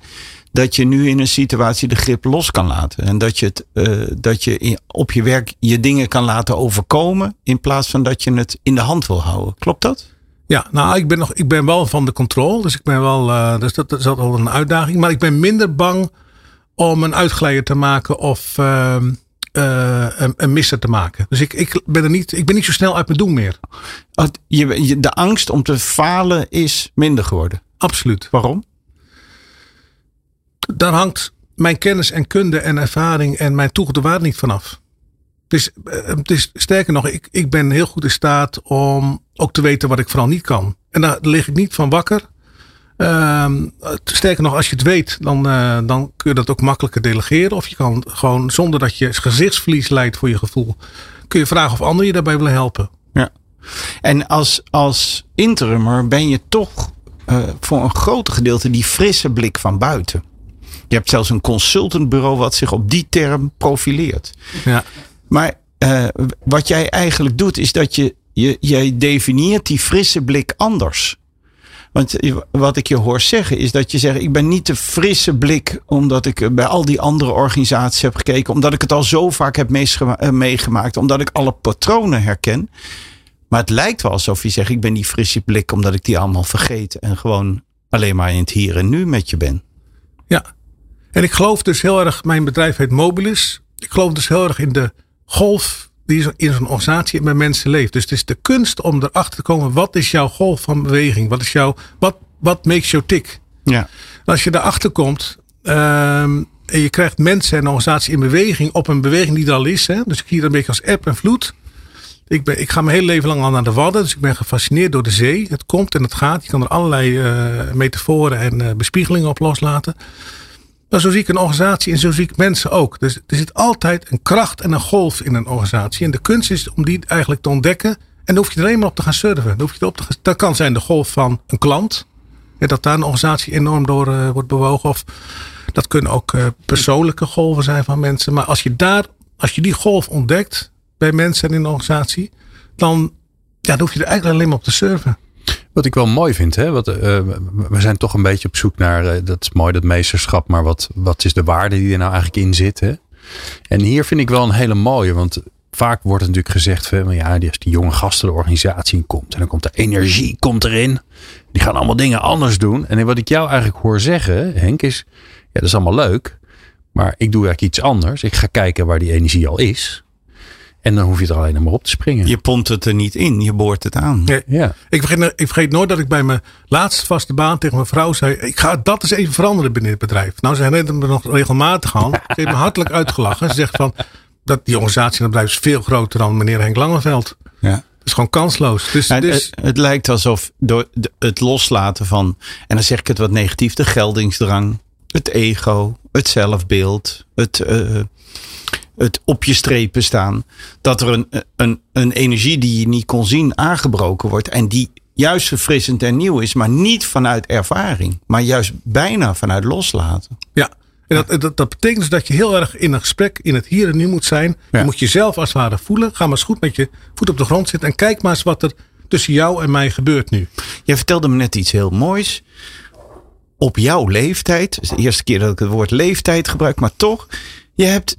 Speaker 3: dat je nu in een situatie de grip los kan laten. En dat je, het, uh, dat je op je werk je dingen kan laten overkomen, in plaats van dat je het in de hand wil houden. Klopt dat?
Speaker 4: Ja, nou, ik ben, nog, ik ben wel van de controle. Dus ik ben wel, uh, dus dat, dat is altijd een uitdaging. Maar ik ben minder bang om een uitglijder te maken of uh, uh, een, een misser te maken. Dus ik, ik, ben er niet, ik ben niet zo snel uit mijn doen meer.
Speaker 3: Je, de angst om te falen is minder geworden.
Speaker 4: Absoluut.
Speaker 3: Waarom?
Speaker 4: Daar hangt mijn kennis en kunde en ervaring en mijn toegevoegde waarde niet vanaf. Dus het is sterker nog, ik, ik ben heel goed in staat om ook te weten wat ik vooral niet kan. En daar lig ik niet van wakker. Uh, sterker nog, als je het weet, dan, uh, dan kun je dat ook makkelijker delegeren. Of je kan gewoon, zonder dat je gezichtsverlies leidt voor je gevoel, kun je vragen of anderen je daarbij willen helpen.
Speaker 3: Ja. En als, als interimmer ben je toch uh, voor een groot gedeelte die frisse blik van buiten. Je hebt zelfs een consultantbureau wat zich op die term profileert.
Speaker 4: Ja.
Speaker 3: Maar uh, wat jij eigenlijk doet, is dat je, je jij definieert die frisse blik anders. Want wat ik je hoor zeggen is dat je zegt: Ik ben niet de frisse blik omdat ik bij al die andere organisaties heb gekeken, omdat ik het al zo vaak heb meegemaakt, omdat ik alle patronen herken. Maar het lijkt wel alsof je zegt: Ik ben die frisse blik omdat ik die allemaal vergeet en gewoon alleen maar in het hier en nu met je ben.
Speaker 4: Ja, en ik geloof dus heel erg, mijn bedrijf heet Mobilis. Ik geloof dus heel erg in de golf die in zo'n organisatie bij mensen leeft. Dus het is de kunst om erachter te komen, wat is jouw golf van beweging? Wat is jouw, wat, wat makes you tick?
Speaker 3: Ja.
Speaker 4: als je daarachter komt, um, en je krijgt mensen en organisatie in beweging op een beweging die er al is. Hè? Dus ik zie dat een beetje als app en vloed. Ik, ben, ik ga mijn hele leven lang al naar de Wadden. Dus ik ben gefascineerd door de zee. Het komt en het gaat. Je kan er allerlei uh, metaforen en uh, bespiegelingen op loslaten. Maar zo zie ik een organisatie en zo zie ik mensen ook. Dus er zit altijd een kracht en een golf in een organisatie. En de kunst is om die eigenlijk te ontdekken. En dan hoef je er alleen maar op te gaan surfen. Dan hoef je op te dat kan zijn de golf van een klant. Dat daar een organisatie enorm door uh, wordt bewogen. Of dat kunnen ook uh, persoonlijke golven zijn van mensen. Maar als je daar, als je die golf ontdekt bij mensen en in een organisatie. Dan, ja, dan hoef je er eigenlijk alleen maar op te surfen.
Speaker 2: Wat ik wel mooi vind, hè? Wat, uh, we zijn toch een beetje op zoek naar, uh, dat is mooi, dat meesterschap, maar wat, wat is de waarde die er nou eigenlijk in zit? Hè? En hier vind ik wel een hele mooie, want vaak wordt het natuurlijk gezegd van, ja, als die jonge gasten de organisatie in komt en dan komt de energie komt erin, die gaan allemaal dingen anders doen. En wat ik jou eigenlijk hoor zeggen, Henk, is, ja, dat is allemaal leuk, maar ik doe eigenlijk iets anders. Ik ga kijken waar die energie al is. En dan hoef je er alleen maar op te springen.
Speaker 3: Je pompt het er niet in, je boort het aan.
Speaker 4: Ja. ja. Ik, vergeet, ik vergeet nooit dat ik bij mijn laatste vaste baan tegen mijn vrouw zei: Ik ga dat eens even veranderen binnen het bedrijf. Nou, ze herinnert me nog regelmatig aan. Ze heeft me hartelijk uitgelachen. Ze zegt van dat die organisatie in het bedrijf is veel groter dan meneer Henk Langeveld.
Speaker 3: Ja.
Speaker 4: Het is gewoon kansloos. Dus,
Speaker 3: ja,
Speaker 4: dus...
Speaker 3: Het, het, lijkt alsof door het loslaten van, en dan zeg ik het wat negatief, de geldingsdrang, het ego, het zelfbeeld, het. Uh, het op je strepen staan. Dat er een, een, een energie die je niet kon zien aangebroken wordt. En die juist verfrissend en nieuw is. Maar niet vanuit ervaring. Maar juist bijna vanuit loslaten.
Speaker 4: Ja. En dat, dat, dat betekent dus dat je heel erg in een gesprek in het hier en nu moet zijn. Ja. Je moet jezelf als het ware voelen. Ga maar eens goed met je voet op de grond zitten. En kijk maar eens wat er tussen jou en mij gebeurt nu.
Speaker 3: Jij vertelde me net iets heel moois. Op jouw leeftijd. is de eerste keer dat ik het woord leeftijd gebruik. Maar toch. Je hebt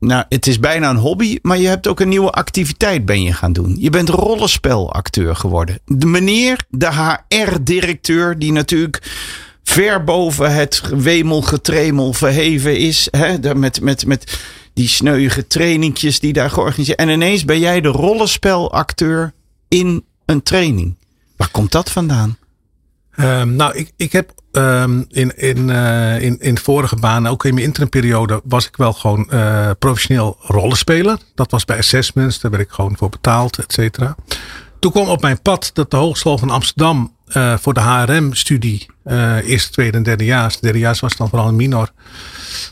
Speaker 3: nou, het is bijna een hobby, maar je hebt ook een nieuwe activiteit ben je gaan doen. Je bent rollenspelacteur geworden. De meneer, de HR-directeur, die natuurlijk ver boven het wemelgetremel verheven is. Hè, met, met, met die sneuige trainingjes die daar georganiseerd En ineens ben jij de rollenspelacteur in een training. Waar komt dat vandaan?
Speaker 4: Um, nou, ik, ik heb um, in, in, uh, in, in vorige baan, ook in mijn interimperiode, was ik wel gewoon uh, professioneel rollenspeler. Dat was bij assessments, daar werd ik gewoon voor betaald, et cetera. Toen kwam op mijn pad dat de Hogeschool van Amsterdam uh, voor de HRM-studie, eerste, tweede en derde jaar was dan vooral een minor,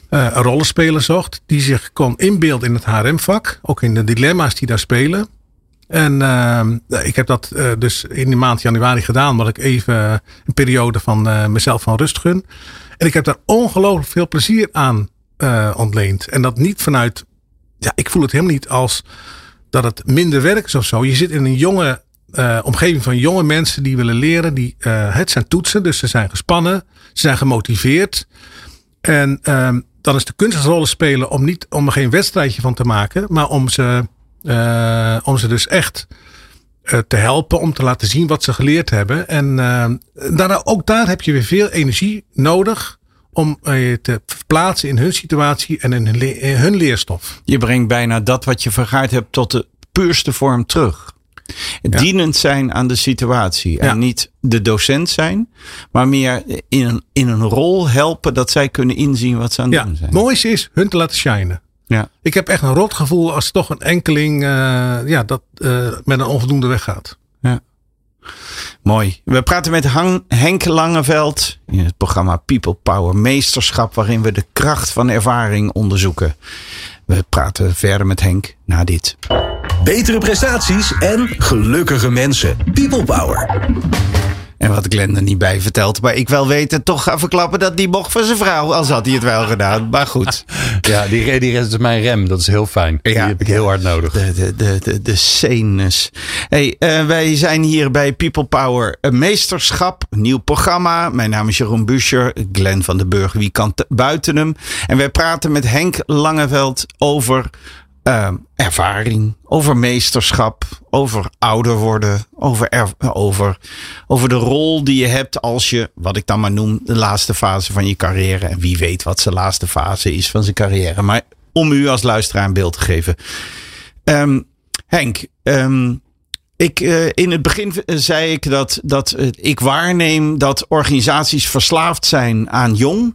Speaker 4: een rollenspeler zocht. Die zich kon inbeelden in het HRM-vak, ook in de dilemma's die daar spelen. En uh, ik heb dat uh, dus in die maand januari gedaan, omdat ik even een periode van uh, mezelf van rust gun. En ik heb daar ongelooflijk veel plezier aan uh, ontleent. En dat niet vanuit, ja, ik voel het helemaal niet als dat het minder werk is of zo. Je zit in een jonge omgeving van jonge mensen die willen leren. Die, het zijn toetsen, dus ze zijn gespannen, ze zijn gemotiveerd. En um, dan is de kunstrollen spelen om, niet, om er geen wedstrijdje van te maken, maar om ze, uh, om ze dus echt te helpen, om te laten zien wat ze geleerd hebben. En daarna, ook daar heb je weer veel energie nodig om je te verplaatsen in hun situatie en in hun, in hun leerstof.
Speaker 3: Je brengt bijna dat wat je vergaard hebt tot de puurste vorm terug. Dienend zijn aan de situatie. En niet de docent zijn, maar meer in een, in een rol helpen dat zij kunnen inzien wat ze aan het doen zijn.
Speaker 4: Het mooiste is hun te laten shinen.
Speaker 3: Ja.
Speaker 4: Ik heb echt een rot gevoel als toch een enkeling uh, ja, dat, uh, met een onvoldoende weggaat.
Speaker 3: Ja. Mooi. We praten met Han Henk Langeveld in het programma People Power Meesterschap, waarin we de kracht van ervaring onderzoeken. We praten verder met Henk na dit.
Speaker 1: Betere prestaties en gelukkige mensen. People Power.
Speaker 3: En wat Glenn er niet bij vertelt, maar ik wel weten, toch ga verklappen dat die mocht van zijn vrouw. Als had hij het wel gedaan. Maar goed.
Speaker 2: Ja, die, die is mijn rem. Dat is heel fijn. Die heb ik heel hard nodig.
Speaker 3: De, de, de, de, de scenes. Hey, uh, wij zijn hier bij People Power een meesterschap. Een nieuw programma. Mijn naam is Jeroen Buscher. Glenn van den Burg. Wie kan buiten hem? En wij praten met Henk Langeveld over uh, ervaring, over meesterschap, over ouder worden, over, er, over, over de rol die je hebt als je, wat ik dan maar noem, de laatste fase van je carrière. En wie weet wat zijn laatste fase is van zijn carrière. Maar om u als luisteraar een beeld te geven. Um, Henk, um, ik, uh, in het begin zei ik dat, dat uh, ik waarneem dat organisaties verslaafd zijn aan jong.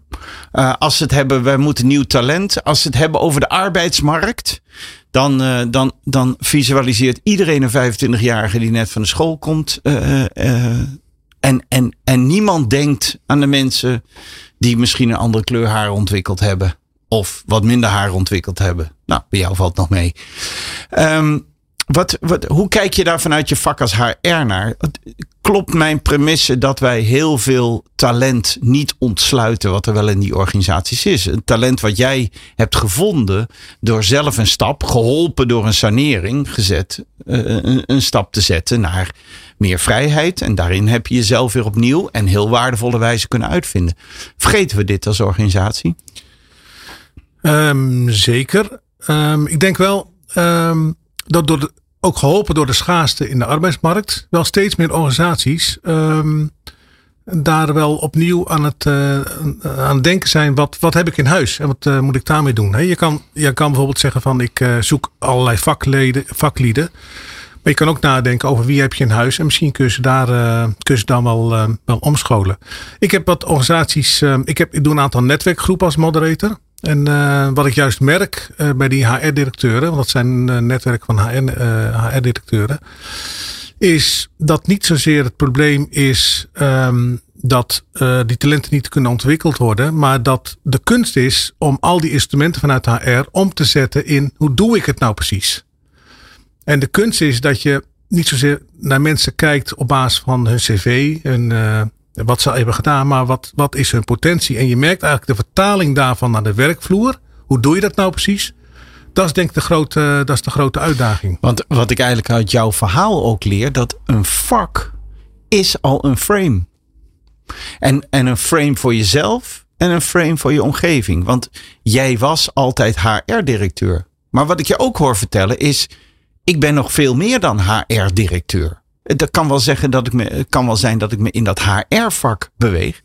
Speaker 3: Als ze het hebben, wij moeten nieuw talent. Als ze het hebben over de arbeidsmarkt, dan, dan, dan visualiseert iedereen een 25-jarige die net van de school komt. en, en, en niemand denkt aan de mensen die misschien een andere kleur haar ontwikkeld hebben. Of wat minder haar ontwikkeld hebben. Nou, bij jou valt nog mee. Um, wat, wat, hoe kijk je daar vanuit je vak als HR naar? Klopt mijn premisse dat wij heel veel talent niet ontsluiten wat er wel in die organisaties is? Een talent wat jij hebt gevonden door zelf een stap, geholpen door een sanering, gezet, uh, een, stap te zetten naar meer vrijheid. En daarin heb je jezelf weer opnieuw en heel waardevolle wijze kunnen uitvinden. Vergeten we dit als organisatie?
Speaker 4: Um, zeker. Um, ik denk wel um, dat door ook geholpen door de schaarste in de arbeidsmarkt, wel steeds meer organisaties um, daar wel opnieuw aan het, uh, aan denken zijn. Wat, wat heb ik in huis en wat uh, moet ik daarmee doen? Je, kan, je kan bijvoorbeeld zeggen van ik uh, zoek allerlei vakleden, vaklieden. Maar je kan ook nadenken over wie heb je in huis. En misschien kun je ze daar kun je ze dan wel, wel omscholen. Ik heb wat organisaties. ik, heb, ik doe een aantal netwerkgroepen als moderator. En uh, wat ik juist merk uh, bij die HR-directeuren, want dat zijn een uh, netwerk van HR-directeuren, is dat niet zozeer het probleem is um, dat die talenten niet kunnen ontwikkeld worden, maar dat de kunst is om al die instrumenten vanuit HR om te zetten in hoe doe ik het nou precies. En de kunst is dat je niet zozeer naar mensen kijkt op basis van hun cv, hun wat ze hebben gedaan, maar wat, wat is hun potentie? En je merkt eigenlijk de vertaling daarvan naar de werkvloer. Hoe doe je dat nou precies? Dat is denk ik de grote, dat is de grote uitdaging.
Speaker 3: Want wat ik eigenlijk uit jouw verhaal ook leer, dat een vak is al een frame. En, en een frame voor jezelf en een frame voor je omgeving. Want jij was altijd HR-directeur. Maar wat ik je ook hoor vertellen is, ik ben nog veel meer dan HR-directeur. Dat kan wel, zeggen dat ik me, kan wel zijn dat ik me in dat HR-vak beweeg.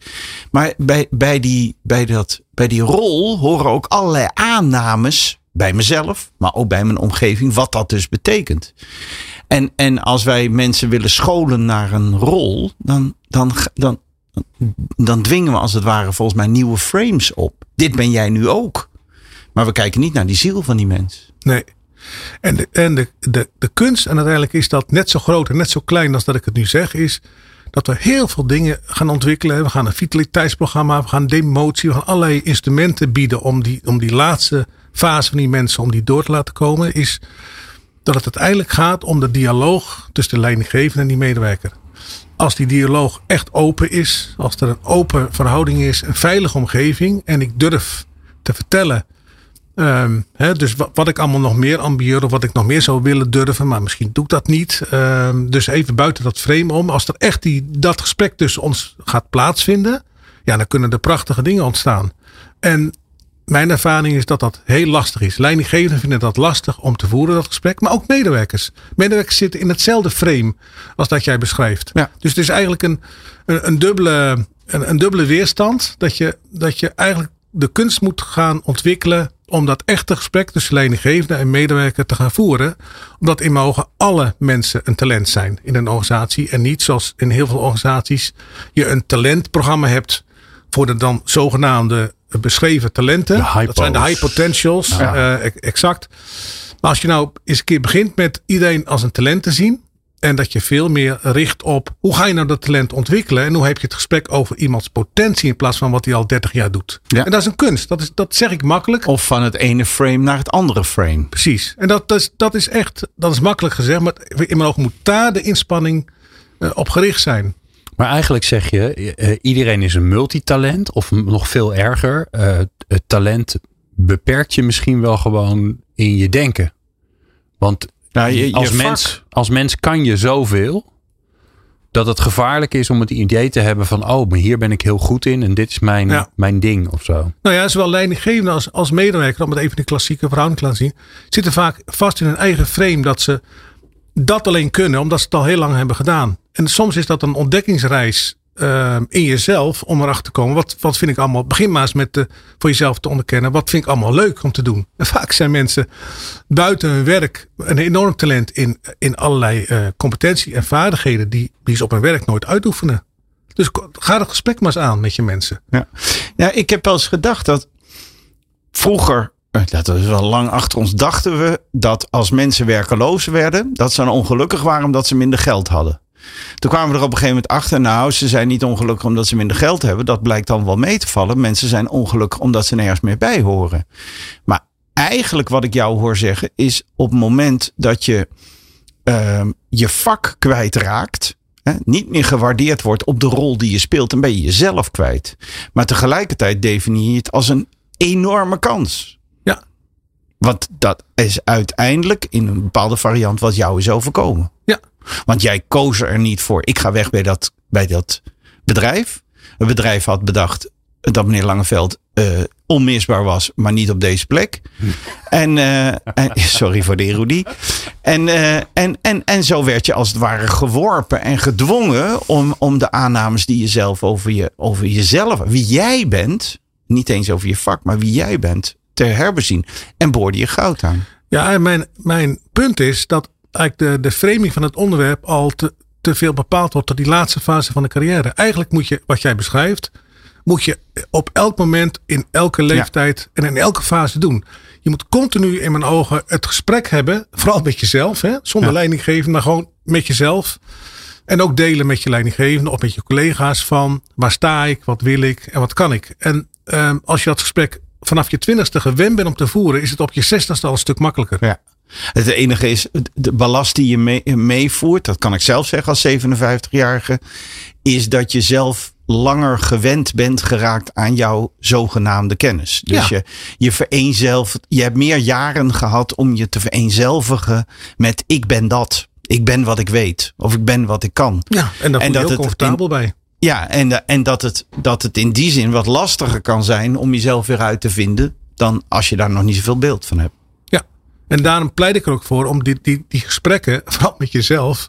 Speaker 3: Maar bij, bij, die, bij, dat, bij die rol horen ook allerlei aannames bij mezelf, maar ook bij mijn omgeving, wat dat dus betekent. En, en als wij mensen willen scholen naar een rol, dan, dan, dan, dan dwingen we als het ware volgens mij nieuwe frames op. Dit ben jij nu ook. Maar we kijken niet naar die ziel van die mens.
Speaker 4: Nee. En, de, en de, de, de kunst, en uiteindelijk is dat net zo groot en net zo klein als dat ik het nu zeg, is dat we heel veel dingen gaan ontwikkelen. We gaan een vitaliteitsprogramma, we gaan demotie, we gaan allerlei instrumenten bieden om die, om die laatste fase van die mensen, om die door te laten komen. Is dat het uiteindelijk gaat om de dialoog tussen de leidinggevende en die medewerker. Als die dialoog echt open is, als er een open verhouding is, een veilige omgeving en ik durf te vertellen. Ehm, dus wat, wat, ik allemaal nog meer ambieer of wat ik nog meer zou willen durven, maar misschien doe ik dat niet. Ehm, dus even buiten dat frame om. Als er echt die, dat gesprek tussen ons gaat plaatsvinden, ja, dan kunnen er prachtige dingen ontstaan. En mijn ervaring is dat dat heel lastig is. Leidinggevenden vinden dat lastig om te voeren, dat gesprek. Maar ook medewerkers. Medewerkers zitten in hetzelfde frame als dat jij beschrijft. Ja. Dus het is eigenlijk een, een, een dubbele, een, een, dubbele weerstand. Dat je, dat je eigenlijk de kunst moet gaan ontwikkelen om dat echte gesprek tussen leidinggevende en medewerker te gaan voeren. Omdat in mijn ogen alle mensen een talent zijn in een organisatie. En niet zoals in heel veel organisaties je een talentprogramma hebt voor de dan zogenaamde beschreven talenten. Dat zijn de high potentials. Ja. Uh, exact. Maar als je nou eens een keer begint met iedereen als een talent te zien. En dat je veel meer richt op hoe ga je nou dat talent ontwikkelen. En hoe heb je het gesprek over iemands potentie in plaats van wat hij al 30 jaar doet. Ja. En dat is een kunst. Dat, is, dat zeg ik makkelijk.
Speaker 3: Of van het ene frame naar het andere frame.
Speaker 4: Precies. En dat, dat, is, dat is echt, dat is makkelijk gezegd. Maar in mijn ogen moet daar de inspanning uh, op gericht zijn.
Speaker 2: Maar eigenlijk zeg je, uh, iedereen is een multitalent. Of nog veel erger, uh, het talent beperkt je misschien wel gewoon in je denken. Want nou, je, je als, mens, als mens kan je zoveel. Dat het gevaarlijk is om het idee te hebben van... oh, maar hier ben ik heel goed in en dit is mijn, ja. mijn ding of zo.
Speaker 4: Nou ja, zowel leidinggevende als, als medewerker... om het even de klassieke verhouding te laten zien... zitten vaak vast in hun eigen frame dat ze dat alleen kunnen... omdat ze het al heel lang hebben gedaan. En soms is dat een ontdekkingsreis uh, in jezelf om erachter te komen. Wat, wat vind ik allemaal. Begin maar eens met de, voor jezelf te onderkennen. Wat vind ik allemaal leuk om te doen? En vaak zijn mensen buiten hun werk een enorm talent in, in allerlei uh, competentie en vaardigheden die, die ze op hun werk nooit uitoefenen. Dus ga het gesprek maar eens aan met je mensen.
Speaker 3: Ja, ja ik heb wel eens gedacht dat vroeger eh, dat is wel lang achter ons, dachten we dat als mensen werkeloos werden, dat ze dan ongelukkig waren omdat ze minder geld hadden. Toen kwamen we er op een gegeven moment achter. Nou, ze zijn niet ongelukkig omdat ze minder geld hebben. Dat blijkt dan wel mee te vallen. Mensen zijn ongelukkig omdat ze nergens meer bij horen. Maar eigenlijk wat ik jou hoor zeggen is op het moment dat je uh, je vak kwijtraakt. Hè, niet meer gewaardeerd wordt op de rol die je speelt. Dan ben je jezelf kwijt. Maar tegelijkertijd definieer je het als een enorme kans.
Speaker 4: Ja.
Speaker 3: Want dat is uiteindelijk in een bepaalde variant wat jou is overkomen.
Speaker 4: Ja.
Speaker 3: Want jij koos er niet voor. Ik ga weg bij dat, bij dat bedrijf. Het bedrijf had bedacht dat meneer Langeveld uh, onmisbaar was, maar niet op deze plek. En, uh, en, sorry voor de ironie. En, uh, en, en, en zo werd je als het ware geworpen en gedwongen om, om de aannames die je zelf over, je, over jezelf, wie jij bent, niet eens over je vak, maar wie jij bent, te herbezien. En boorde je goud aan.
Speaker 4: Ja, en mijn, mijn punt is dat eigenlijk de, de framing van het onderwerp al te, te veel bepaald wordt tot die laatste fase van de carrière. Eigenlijk moet je, wat jij beschrijft, moet je op elk moment, in elke leeftijd en in elke fase doen. Je moet continu in mijn ogen het gesprek hebben, vooral met jezelf, hè? zonder ja. leidinggevende, maar gewoon met jezelf. En ook delen met je leidinggevende of met je collega's van waar sta ik, wat wil ik en wat kan ik. En um, als je dat gesprek vanaf je twintigste gewend bent om te voeren, is het op je zestigste al een stuk makkelijker.
Speaker 3: Ja. Het enige is, de ballast die je meevoert, dat kan ik zelf zeggen als 57-jarige, is dat je zelf langer gewend bent geraakt aan jouw zogenaamde kennis. Dus ja. je, je vereenzelvigt, je hebt meer jaren gehad om je te vereenzelvigen met ik ben dat. Ik ben wat ik weet. Of ik ben wat ik kan.
Speaker 4: Ja, en daar voel je heel comfortabel bij.
Speaker 3: Ja, en, en dat, het, dat het in die zin wat lastiger kan zijn om jezelf weer uit te vinden dan als je daar nog niet zoveel beeld van hebt.
Speaker 4: En daarom pleit ik er ook voor om die, die, die gesprekken, vooral met jezelf,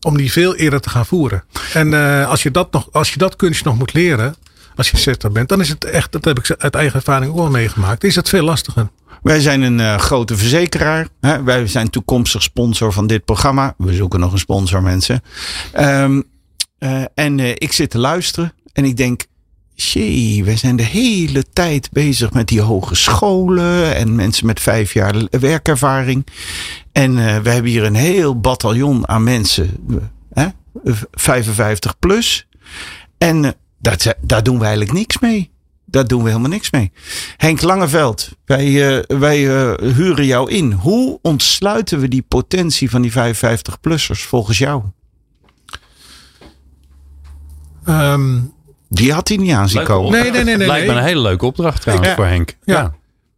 Speaker 4: om die veel eerder te gaan voeren. En uh, als, je dat nog, als je dat kunstje nog moet leren, als je 60 bent, dan is het echt, dat heb ik uit eigen ervaring ook al meegemaakt, is het veel lastiger.
Speaker 3: Wij zijn een uh, grote verzekeraar. Hè? Wij zijn toekomstig sponsor van dit programma. We zoeken nog een sponsor, mensen. Um, uh, en ik zit te luisteren en ik denk, Jee, we zijn de hele tijd bezig met die hogescholen en mensen met vijf jaar werkervaring. En uh, we hebben hier een heel bataljon aan mensen, hè, 55 plus. En uh, dat, daar doen we eigenlijk niks mee. Daar doen we helemaal niks mee. Henk Langeveld, wij, wij huren jou in. Hoe ontsluiten we die potentie van die 55-plussers volgens jou?
Speaker 4: Um
Speaker 3: Die had hij niet aan zien komen.
Speaker 4: Nee, nee, nee. nee,
Speaker 2: Lijkt me een hele leuke opdracht trouwens voor Henk.
Speaker 4: Ja.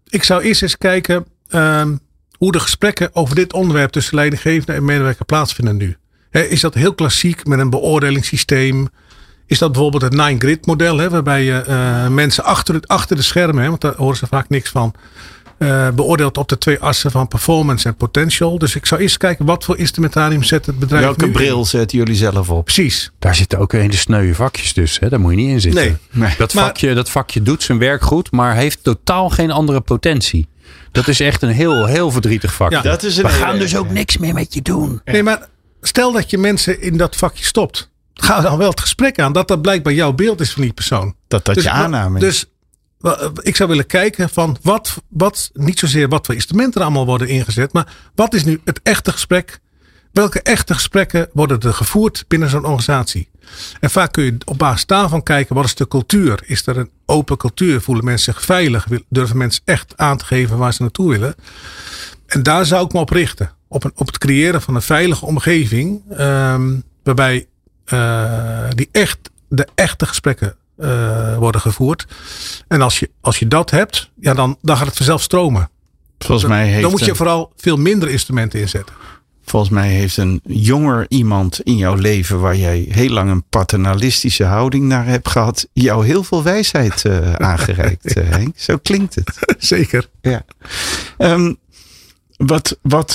Speaker 4: Ik zou eerst eens kijken ehm, hoe de gesprekken over dit onderwerp tussen leidinggevende en medewerker plaatsvinden nu. Hè, is dat heel klassiek met een beoordelingssysteem? Is dat bijvoorbeeld het nine grid model, hè, waarbij je eh, mensen achter, het, achter de schermen, hè, want daar horen ze vaak niks van, eh, beoordeelt op de twee assen van performance en potential. Dus ik zou eerst kijken wat voor instrumentarium zet het bedrijf
Speaker 3: Welke
Speaker 4: nu in.
Speaker 3: bril zetten jullie zelf op?
Speaker 4: Precies.
Speaker 2: Daar zitten ook hele sneuwe vakjes dus. Hè? Daar moet je niet in zitten.
Speaker 4: Nee.
Speaker 3: Nee.
Speaker 2: Dat,
Speaker 4: Maar-
Speaker 2: vakje, dat vakje doet zijn werk goed, maar heeft totaal geen andere potentie. Dat is echt een heel, heel verdrietig vakje.
Speaker 4: Ja.
Speaker 3: Dat is een
Speaker 2: We
Speaker 3: hele-
Speaker 2: gaan dus ook niks meer met je doen.
Speaker 4: Nee, maar stel dat je mensen in dat vakje stopt. Ga dan wel het gesprek aan dat dat blijkbaar jouw beeld is van die persoon.
Speaker 3: Dat dat
Speaker 4: Dus
Speaker 3: je
Speaker 4: wa-
Speaker 3: aanname is.
Speaker 4: Dus ik zou willen kijken van wat, wat, niet zozeer wat voor instrumenten er allemaal worden ingezet, maar wat is nu het echte gesprek? Welke echte gesprekken worden er gevoerd binnen zo'n organisatie? En vaak kun je op basis daarvan kijken, wat is de cultuur? Is er een open cultuur? Voelen mensen zich veilig? Durven mensen echt aan te geven waar ze naartoe willen? En daar zou ik me op richten. Op het creëren van een veilige omgeving. ehm, waarbij eh, die echt, de echte gesprekken eh, worden gevoerd. En als je, als je dat hebt, ja, dan, dan gaat het vanzelf stromen.
Speaker 3: volgens, mij heeft
Speaker 4: Dan moet je vooral veel minder instrumenten inzetten.
Speaker 3: volgens mij heeft een jonger iemand in jouw leven waar jij heel lang een paternalistische houding naar hebt gehad, jou heel veel wijsheid eh, aangereikt, eh, Henk. Zo klinkt het.
Speaker 4: Zeker.
Speaker 3: Ja. Ehm, wat, wat,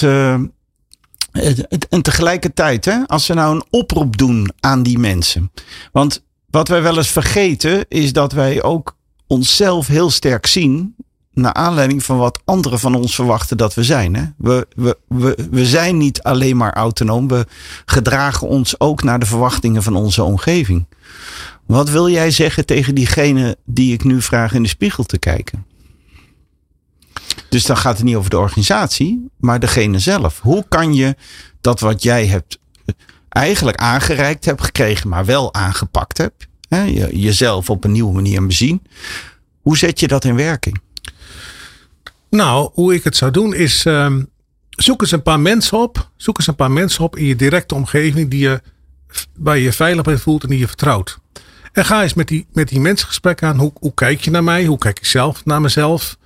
Speaker 3: het- en tegelijkertijd, hè, als we nou een oproep doen aan die mensen. Want wat wij wel eens vergeten, is dat wij ook onszelf heel sterk zien. Naar aanleiding van wat anderen van ons verwachten dat we zijn. Hè? We, we, we, we zijn niet alleen maar autonoom. We gedragen ons ook naar de verwachtingen van onze omgeving. Wat wil jij zeggen tegen diegene die ik nu vraag in de spiegel te kijken? Dus dan gaat het niet over de organisatie, maar degene zelf. Hoe kan je dat wat jij hebt eigenlijk aangereikt hebt gekregen, maar wel aangepakt hebt, hè, je, jezelf op een nieuwe manier bezien. Hoe zet je dat in werking?
Speaker 4: Nou, hoe ik het zou doen is. ehm, zoek eens een paar mensen op. Zoek eens een paar mensen op in je directe omgeving die je, waar je je veilig voelt en die je vertrouwt. En ga eens met die, met die mensen gesprek aan. Hoe, hoe kijk je naar mij? Hoe kijk ik zelf naar mezelf?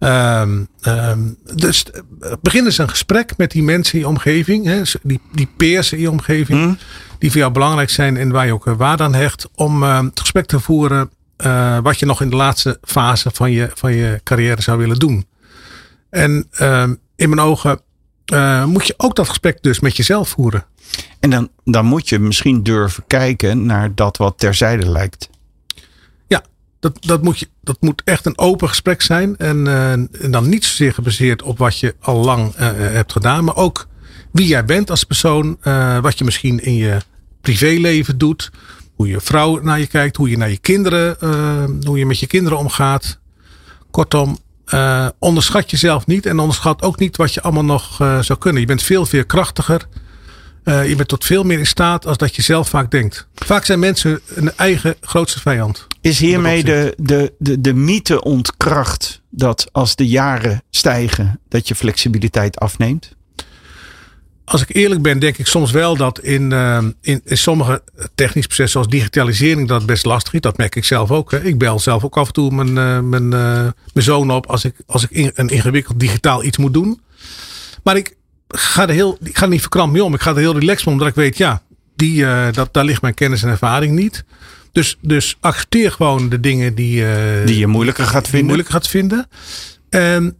Speaker 4: Ehm, ehm, dus eh, begin eens een gesprek met die mensen in je omgeving. Hè, die, die peers in je omgeving. Die voor jou belangrijk zijn en waar je ook eh, waarde aan hecht. Om ehm, het gesprek te voeren eh, wat je nog in de laatste fase van je, van je carrière zou willen doen. En ehm, in mijn ogen eh, moet je ook dat gesprek dus met jezelf voeren.
Speaker 3: En dan, dan moet je misschien durven kijken naar dat wat terzijde lijkt.
Speaker 4: Dat, dat, moet je, dat moet echt een open gesprek zijn. En, eh, en dan niet zozeer gebaseerd op wat je al lang eh, hebt gedaan. Maar ook wie jij bent als persoon. eh, wat je misschien in je privéleven doet. Hoe je vrouw naar je kijkt. Hoe je naar je kinderen. eh, hoe je met je kinderen omgaat. Kortom, eh, onderschat jezelf niet. En onderschat ook niet wat je allemaal nog eh, zou kunnen. Je bent veel, veel krachtiger. Eh, je bent tot veel meer in staat als dat je zelf vaak denkt. Vaak zijn mensen een eigen grootste vijand.
Speaker 3: Is hiermee de, de, de, de mythe ontkracht dat als de jaren stijgen, dat je flexibiliteit afneemt?
Speaker 4: Als ik eerlijk ben, denk ik soms wel dat in, eh, in, in sommige technische processen zoals digitalisering dat best lastig is. Dat merk ik zelf ook. Hè. Ik bel zelf ook af en toe mijn, eh, mijn, mijn zoon op als ik, als ik in- een ingewikkeld digitaal iets moet doen. Maar ik ga er, heel, ik ga er niet verkrampt mee om. Ik ga er heel relaxed mee om, omdat ik weet, ja, die, eh, dat, daar ligt mijn kennis en ervaring niet. Dus, dus accepteer gewoon de dingen die, eh,
Speaker 3: Die je moeilijker gaat vinden?
Speaker 4: moeilijk gaat vinden. En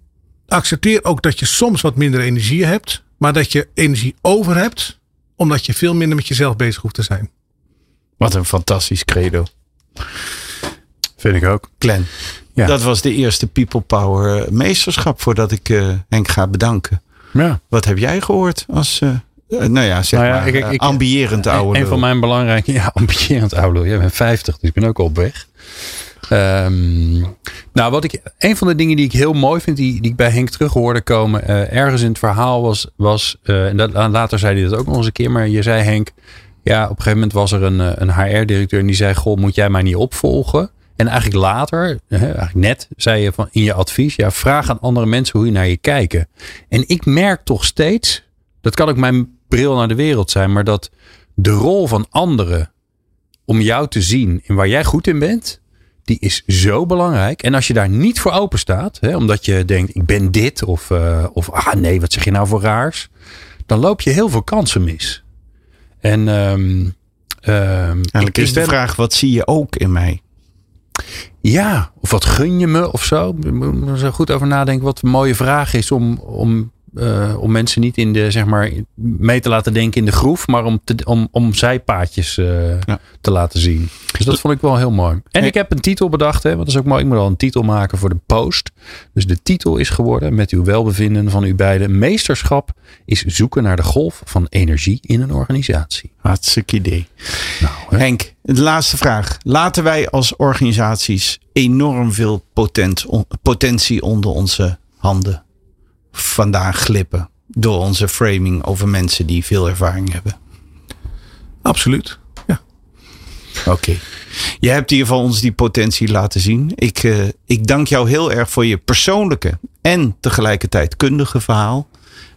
Speaker 4: accepteer ook dat je soms wat minder energie hebt, maar dat je energie over hebt, omdat je veel minder met jezelf bezig hoeft te zijn.
Speaker 3: Wat een fantastisch credo.
Speaker 2: Vind ik ook.
Speaker 3: Glenn,
Speaker 2: Ja.
Speaker 3: dat was de eerste People Power meesterschap voordat ik eh, Henk ga bedanken.
Speaker 2: Ja.
Speaker 3: Wat heb jij gehoord als, eh, nou ja, zeg
Speaker 2: Nou ja,
Speaker 3: maar,
Speaker 2: ik- ik-
Speaker 3: eh, ambierend oude
Speaker 2: Een van mijn belangrijke, ja, ambitierend oude. Jij bent 50, dus ik ben ook al op weg. Ehm, nou, wat ik, een van de dingen die ik heel mooi vind, die, die ik bij Henk terug hoorde komen, ergens in het verhaal was, was en dat, later zei hij dat ook nog eens een keer, maar je zei Henk, ja, op een gegeven moment was er een, een HR-directeur en die zei, goh, moet jij mij niet opvolgen? En eigenlijk later, eigenlijk net, zei je van in je advies, ja, vraag aan andere mensen hoe je naar je kijken. En ik merk toch steeds, dat kan ook mijn bril naar de wereld zijn, maar dat de rol van anderen om jou te zien in waar jij goed in bent, die is zo belangrijk. En als je daar niet voor open staat, hè, omdat je denkt, ik ben dit, of, uh, of ah nee, wat zeg je nou voor raars, dan loop je heel veel kansen mis. En um,
Speaker 3: Eigenlijk is de vraag, wat zie je ook in mij?
Speaker 2: Ja, of wat gun je me of zo? Moet er zo goed over nadenken wat een mooie vraag is om, om uh, om mensen niet in de, zeg maar, mee te laten denken in de groef, maar om, te, om, om zijpaadjes uh, ja. te laten zien. Dus dat vond ik wel heel mooi. En ik heb een titel bedacht, hè, want dat is ook mooi. Ik moet al een titel maken voor de post. Dus de titel is geworden, met uw welbevinden van u beiden, meesterschap is zoeken naar de golf van energie in een organisatie.
Speaker 3: Hartstikke idee. Nou, Henk, de laatste vraag. Laten wij als organisaties enorm veel potent, potentie onder onze handen vandaan glippen door onze framing over mensen die veel ervaring hebben.
Speaker 4: Absoluut, ja.
Speaker 3: Oké. Je hebt in ieder geval ons die potentie laten zien. Ik, uh, ik dank jou heel erg voor je persoonlijke en tegelijkertijd kundige verhaal.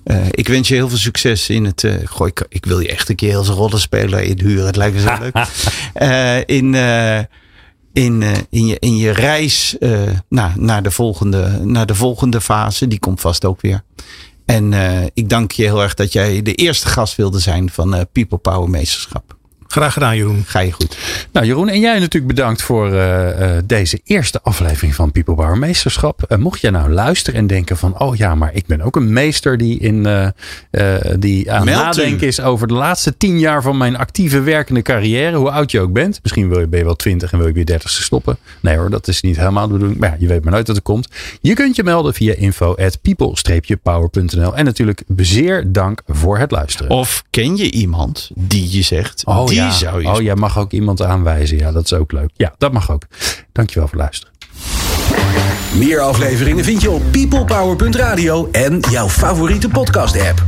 Speaker 3: Uh, ik wens je heel veel succes in het. Uh, goh, ik, ik, wil je echt een keer als rollenspeler inhuren. Het lijkt me zo leuk. in in, uh, in, je, in je reis nou, naar, de volgende, naar de volgende fase. Die komt vast ook weer. En ik dank je heel erg dat jij de eerste gast wilde zijn van People Power Meesterschap.
Speaker 4: Graag gedaan, Jeroen.
Speaker 3: Ga je goed.
Speaker 2: Nou, Jeroen, en jij natuurlijk bedankt voor uh, deze eerste aflevering van People Power Meesterschap. Uh, mocht jij nou luisteren en denken van, oh ja, maar ik ben ook een meester die, in, die aan het nadenken is over de laatste tien jaar van mijn actieve werkende carrière, hoe oud je ook bent. Misschien wil je, ben je wel twintig en wil je weer dertigste stoppen. Nee hoor, dat is niet helemaal de bedoeling. Maar ja, je weet maar nooit dat het komt. Je kunt je melden via info at people-power.nl. En natuurlijk zeer dank voor het luisteren.
Speaker 3: Of ken je iemand die je zegt, oh, die
Speaker 2: Oh, jij mag ook iemand aanwijzen. Ja, dat is ook leuk. Ja, dat mag ook. Dankjewel voor het luisteren.
Speaker 1: Meer afleveringen vind je op peoplepower.radio en jouw favoriete podcast app.